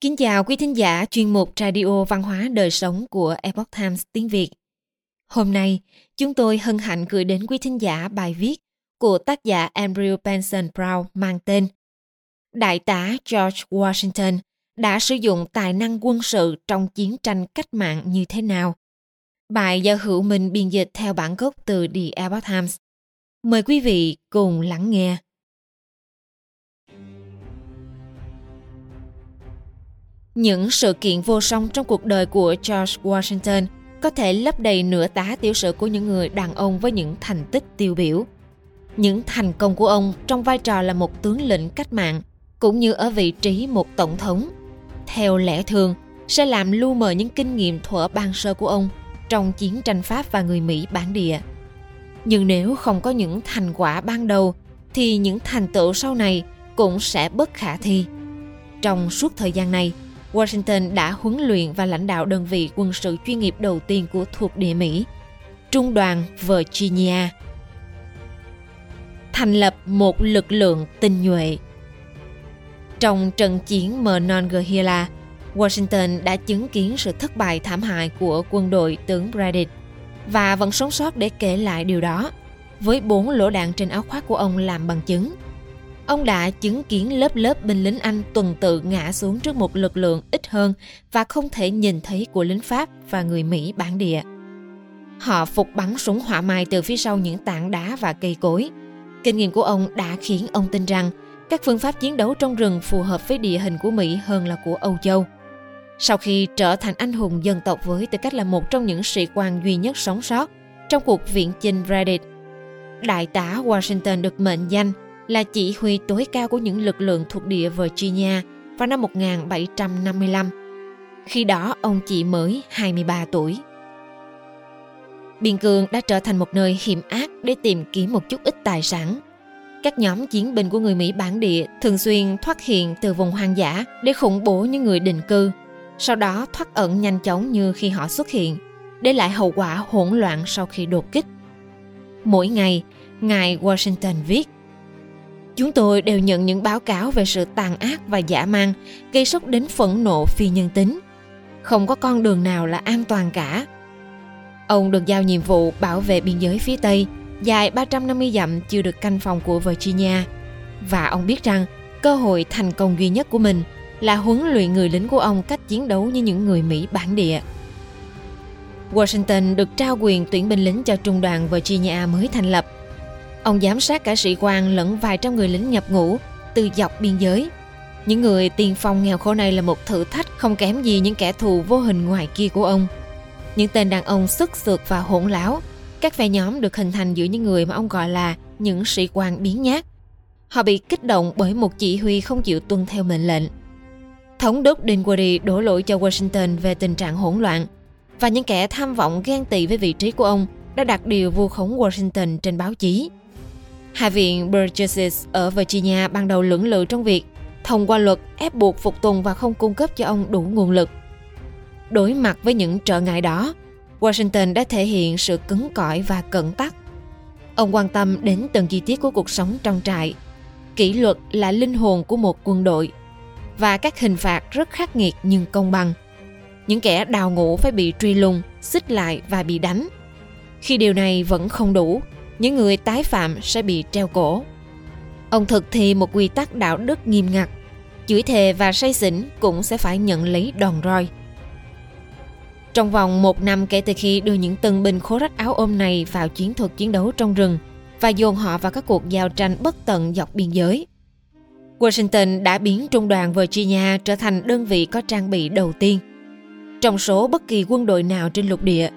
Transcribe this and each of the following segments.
Kính chào quý thính giả chuyên mục Radio Văn hóa Đời Sống của Epoch Times tiếng Việt. Hôm nay, chúng tôi hân hạnh gửi đến quý thính giả bài viết của tác giả Andrew Benson Brown mang tên Đại tá George Washington đã sử dụng tài năng quân sự trong chiến tranh cách mạng như thế nào? Bài do hữu mình biên dịch theo bản gốc từ The Epoch Times. Mời quý vị cùng lắng nghe. Những sự kiện vô song trong cuộc đời của George Washington có thể lấp đầy nửa tá tiểu sử của những người đàn ông với những thành tích tiêu biểu. Những thành công của ông trong vai trò là một tướng lĩnh cách mạng, cũng như ở vị trí một tổng thống, theo lẽ thường sẽ làm lu mờ những kinh nghiệm thuở ban sơ của ông trong chiến tranh Pháp và người Mỹ bản địa. Nhưng nếu không có những thành quả ban đầu thì những thành tựu sau này cũng sẽ bất khả thi. Trong suốt thời gian này, Washington đã huấn luyện và lãnh đạo đơn vị quân sự chuyên nghiệp đầu tiên của thuộc địa Mỹ, Trung đoàn Virginia. Thành lập một lực lượng tinh nhuệ. Trong trận chiến Monongahela, Washington đã chứng kiến sự thất bại thảm hại của quân đội tướng Braddock và vẫn sống sót để kể lại điều đó, với bốn lỗ đạn trên áo khoác của ông làm bằng chứng – ông đã chứng kiến lớp lớp binh lính Anh tuần tự ngã xuống trước một lực lượng ít hơn và không thể nhìn thấy của lính Pháp và người Mỹ bản địa. Họ phục bắn súng hỏa mai từ phía sau những tảng đá và cây cối. Kinh nghiệm của ông đã khiến ông tin rằng các phương pháp chiến đấu trong rừng phù hợp với địa hình của Mỹ hơn là của Âu Châu. Sau khi trở thành anh hùng dân tộc với tư cách là một trong những sĩ quan duy nhất sống sót trong cuộc viện chinh Reddit, Đại tá Washington được mệnh danh là chỉ huy tối cao của những lực lượng thuộc địa Virginia vào năm 1755. Khi đó ông chỉ mới 23 tuổi. Biên cương đã trở thành một nơi hiểm ác để tìm kiếm một chút ít tài sản. Các nhóm chiến binh của người Mỹ bản địa thường xuyên thoát hiện từ vùng hoang dã để khủng bố những người định cư, sau đó thoát ẩn nhanh chóng như khi họ xuất hiện, để lại hậu quả hỗn loạn sau khi đột kích. Mỗi ngày, ngài Washington viết Chúng tôi đều nhận những báo cáo về sự tàn ác và giả mang, gây sốc đến phẫn nộ phi nhân tính. Không có con đường nào là an toàn cả. Ông được giao nhiệm vụ bảo vệ biên giới phía Tây, dài 350 dặm chưa được canh phòng của Virginia. Và ông biết rằng cơ hội thành công duy nhất của mình là huấn luyện người lính của ông cách chiến đấu như những người Mỹ bản địa. Washington được trao quyền tuyển binh lính cho trung đoàn Virginia mới thành lập Ông giám sát cả sĩ quan lẫn vài trăm người lính nhập ngũ từ dọc biên giới. Những người tiên phong nghèo khổ này là một thử thách không kém gì những kẻ thù vô hình ngoài kia của ông. Những tên đàn ông sức sượt và hỗn láo, các phe nhóm được hình thành giữa những người mà ông gọi là những sĩ quan biến nhát. Họ bị kích động bởi một chỉ huy không chịu tuân theo mệnh lệnh. Thống đốc Dinwiddie đổ lỗi cho Washington về tình trạng hỗn loạn và những kẻ tham vọng ghen tị với vị trí của ông đã đặt điều vu khống Washington trên báo chí. Hạ viện Burgesses ở Virginia ban đầu lưỡng lự trong việc thông qua luật ép buộc phục tùng và không cung cấp cho ông đủ nguồn lực. Đối mặt với những trở ngại đó, Washington đã thể hiện sự cứng cỏi và cẩn tắc. Ông quan tâm đến từng chi tiết của cuộc sống trong trại. Kỷ luật là linh hồn của một quân đội và các hình phạt rất khắc nghiệt nhưng công bằng. Những kẻ đào ngũ phải bị truy lùng, xích lại và bị đánh. Khi điều này vẫn không đủ, những người tái phạm sẽ bị treo cổ. Ông thực thi một quy tắc đạo đức nghiêm ngặt, chửi thề và say xỉn cũng sẽ phải nhận lấy đòn roi. Trong vòng một năm kể từ khi đưa những tân binh khố rách áo ôm này vào chiến thuật chiến đấu trong rừng và dồn họ vào các cuộc giao tranh bất tận dọc biên giới. Washington đã biến trung đoàn Virginia trở thành đơn vị có trang bị đầu tiên trong số bất kỳ quân đội nào trên lục địa.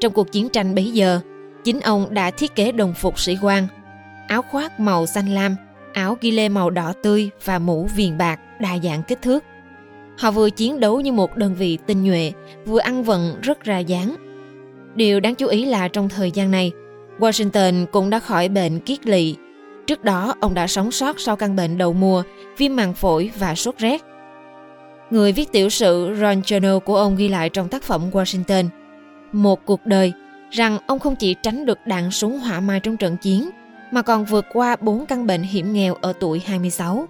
Trong cuộc chiến tranh bấy giờ, Chính ông đã thiết kế đồng phục sĩ quan, áo khoác màu xanh lam, áo ghi lê màu đỏ tươi và mũ viền bạc đa dạng kích thước. Họ vừa chiến đấu như một đơn vị tinh nhuệ, vừa ăn vận rất ra dáng. Điều đáng chú ý là trong thời gian này, Washington cũng đã khỏi bệnh kiết lỵ. Trước đó, ông đã sống sót sau căn bệnh đầu mùa, viêm màng phổi và sốt rét. Người viết tiểu sử Ron Chernow của ông ghi lại trong tác phẩm Washington. Một cuộc đời rằng ông không chỉ tránh được đạn súng hỏa mai trong trận chiến, mà còn vượt qua bốn căn bệnh hiểm nghèo ở tuổi 26.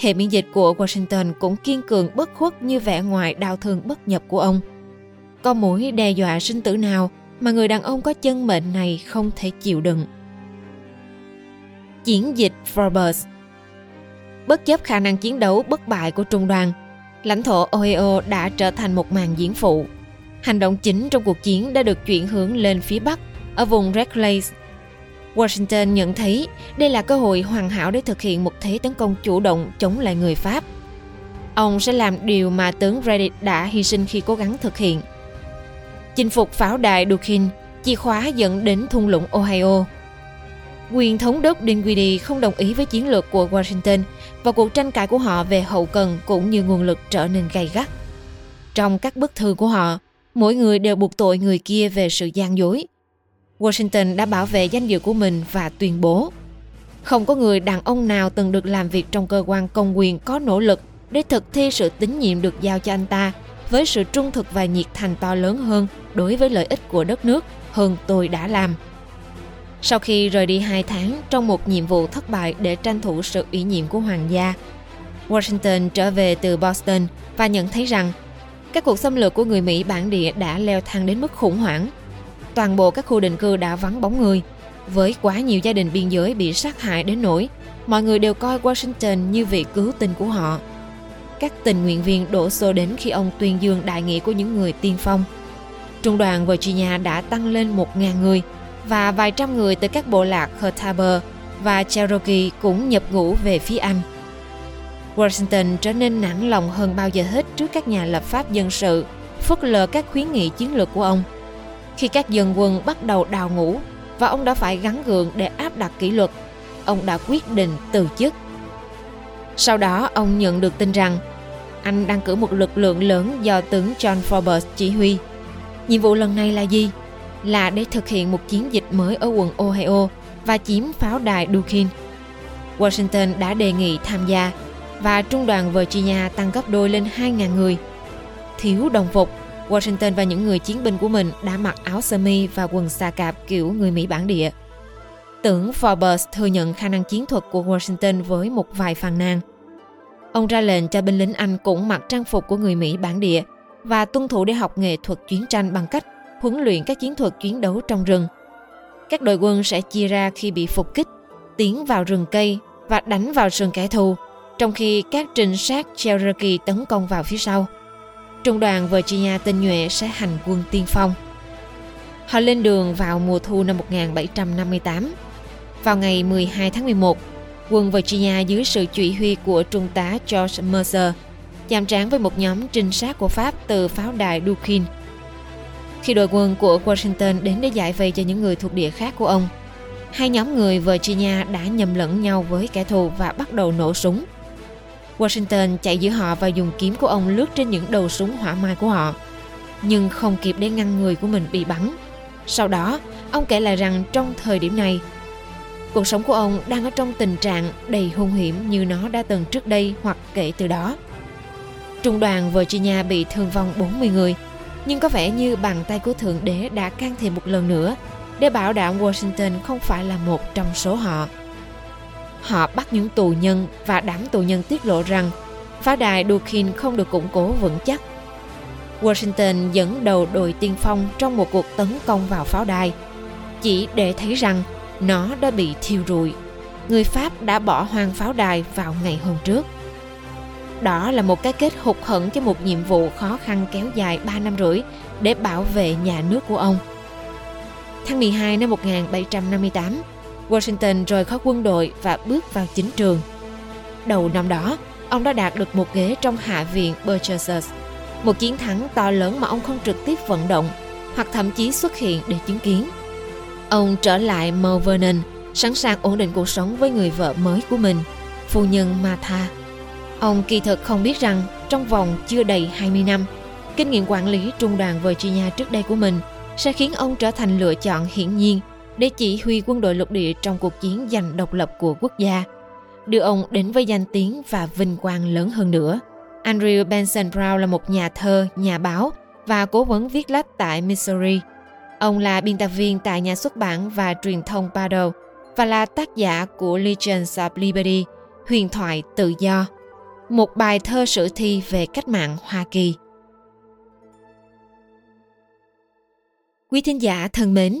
Hệ miễn dịch của Washington cũng kiên cường bất khuất như vẻ ngoài đau thương bất nhập của ông. Có mối đe dọa sinh tử nào mà người đàn ông có chân mệnh này không thể chịu đựng. Chiến dịch Forbes Bất chấp khả năng chiến đấu bất bại của trung đoàn, lãnh thổ Ohio đã trở thành một màn diễn phụ. Hành động chính trong cuộc chiến đã được chuyển hướng lên phía Bắc, ở vùng Red Lakes. Washington nhận thấy đây là cơ hội hoàn hảo để thực hiện một thế tấn công chủ động chống lại người Pháp. Ông sẽ làm điều mà tướng Reddit đã hy sinh khi cố gắng thực hiện. Chinh phục pháo đài Dukin, chìa khóa dẫn đến thung lũng Ohio. Quyền thống đốc Dinwiddie không đồng ý với chiến lược của Washington và cuộc tranh cãi của họ về hậu cần cũng như nguồn lực trở nên gay gắt. Trong các bức thư của họ, mỗi người đều buộc tội người kia về sự gian dối. Washington đã bảo vệ danh dự của mình và tuyên bố không có người đàn ông nào từng được làm việc trong cơ quan công quyền có nỗ lực để thực thi sự tín nhiệm được giao cho anh ta với sự trung thực và nhiệt thành to lớn hơn đối với lợi ích của đất nước hơn tôi đã làm. Sau khi rời đi hai tháng trong một nhiệm vụ thất bại để tranh thủ sự ủy nhiệm của hoàng gia, Washington trở về từ Boston và nhận thấy rằng các cuộc xâm lược của người Mỹ bản địa đã leo thang đến mức khủng hoảng. Toàn bộ các khu định cư đã vắng bóng người, với quá nhiều gia đình biên giới bị sát hại đến nỗi mọi người đều coi Washington như vị cứu tinh của họ. Các tình nguyện viên đổ xô đến khi ông tuyên dương đại nghĩa của những người tiên phong. Trung đoàn Virginia đã tăng lên 1.000 người và vài trăm người từ các bộ lạc Catawba và Cherokee cũng nhập ngũ về phía Anh. Washington trở nên nản lòng hơn bao giờ hết trước các nhà lập pháp dân sự, phớt lờ các khuyến nghị chiến lược của ông. Khi các dân quân bắt đầu đào ngũ và ông đã phải gắn gượng để áp đặt kỷ luật, ông đã quyết định từ chức. Sau đó ông nhận được tin rằng anh đang cử một lực lượng lớn do tướng John Forbes chỉ huy. Nhiệm vụ lần này là gì? Là để thực hiện một chiến dịch mới ở quận Ohio và chiếm pháo đài Dukin. Washington đã đề nghị tham gia và trung đoàn Virginia tăng gấp đôi lên 2.000 người. Thiếu đồng phục, Washington và những người chiến binh của mình đã mặc áo sơ mi và quần xà cạp kiểu người Mỹ bản địa. Tưởng Forbes thừa nhận khả năng chiến thuật của Washington với một vài phàn nàn. Ông ra lệnh cho binh lính Anh cũng mặc trang phục của người Mỹ bản địa và tuân thủ để học nghệ thuật chiến tranh bằng cách huấn luyện các chiến thuật chiến đấu trong rừng. Các đội quân sẽ chia ra khi bị phục kích, tiến vào rừng cây và đánh vào sườn kẻ thù trong khi các trinh sát Cherokee tấn công vào phía sau. Trung đoàn Virginia tinh nhuệ sẽ hành quân tiên phong. Họ lên đường vào mùa thu năm 1758. Vào ngày 12 tháng 11, quân Virginia dưới sự chỉ huy của trung tá George Mercer chạm trán với một nhóm trinh sát của Pháp từ pháo đài Dukin. Khi đội quân của Washington đến để giải vây cho những người thuộc địa khác của ông, hai nhóm người Virginia đã nhầm lẫn nhau với kẻ thù và bắt đầu nổ súng. Washington chạy giữa họ và dùng kiếm của ông lướt trên những đầu súng hỏa mai của họ. Nhưng không kịp để ngăn người của mình bị bắn. Sau đó, ông kể lại rằng trong thời điểm này, cuộc sống của ông đang ở trong tình trạng đầy hung hiểm như nó đã từng trước đây hoặc kể từ đó. Trung đoàn Virginia bị thương vong 40 người, nhưng có vẻ như bàn tay của Thượng Đế đã can thiệp một lần nữa để bảo đảm Washington không phải là một trong số họ. Họ bắt những tù nhân và đám tù nhân tiết lộ rằng pháo đài Dukin không được củng cố vững chắc. Washington dẫn đầu đội tiên phong trong một cuộc tấn công vào pháo đài, chỉ để thấy rằng nó đã bị thiêu rụi. Người Pháp đã bỏ hoang pháo đài vào ngày hôm trước. Đó là một cái kết hụt hẫng cho một nhiệm vụ khó khăn kéo dài 3 năm rưỡi để bảo vệ nhà nước của ông. Tháng 12 năm 1758, Washington rời khỏi quân đội và bước vào chính trường. Đầu năm đó, ông đã đạt được một ghế trong Hạ viện Burgesses, một chiến thắng to lớn mà ông không trực tiếp vận động hoặc thậm chí xuất hiện để chứng kiến. Ông trở lại Mount Vernon, sẵn sàng ổn định cuộc sống với người vợ mới của mình, phu nhân Martha. Ông kỳ thực không biết rằng trong vòng chưa đầy 20 năm, kinh nghiệm quản lý trung đoàn Virginia trước đây của mình sẽ khiến ông trở thành lựa chọn hiển nhiên để chỉ huy quân đội lục địa trong cuộc chiến giành độc lập của quốc gia, đưa ông đến với danh tiếng và vinh quang lớn hơn nữa. Andrew Benson Brown là một nhà thơ, nhà báo và cố vấn viết lách tại Missouri. Ông là biên tập viên tại nhà xuất bản và truyền thông Paddle và là tác giả của Legends of Liberty, huyền thoại tự do. một bài thơ sử thi về cách mạng Hoa Kỳ. Quý thính giả thân mến,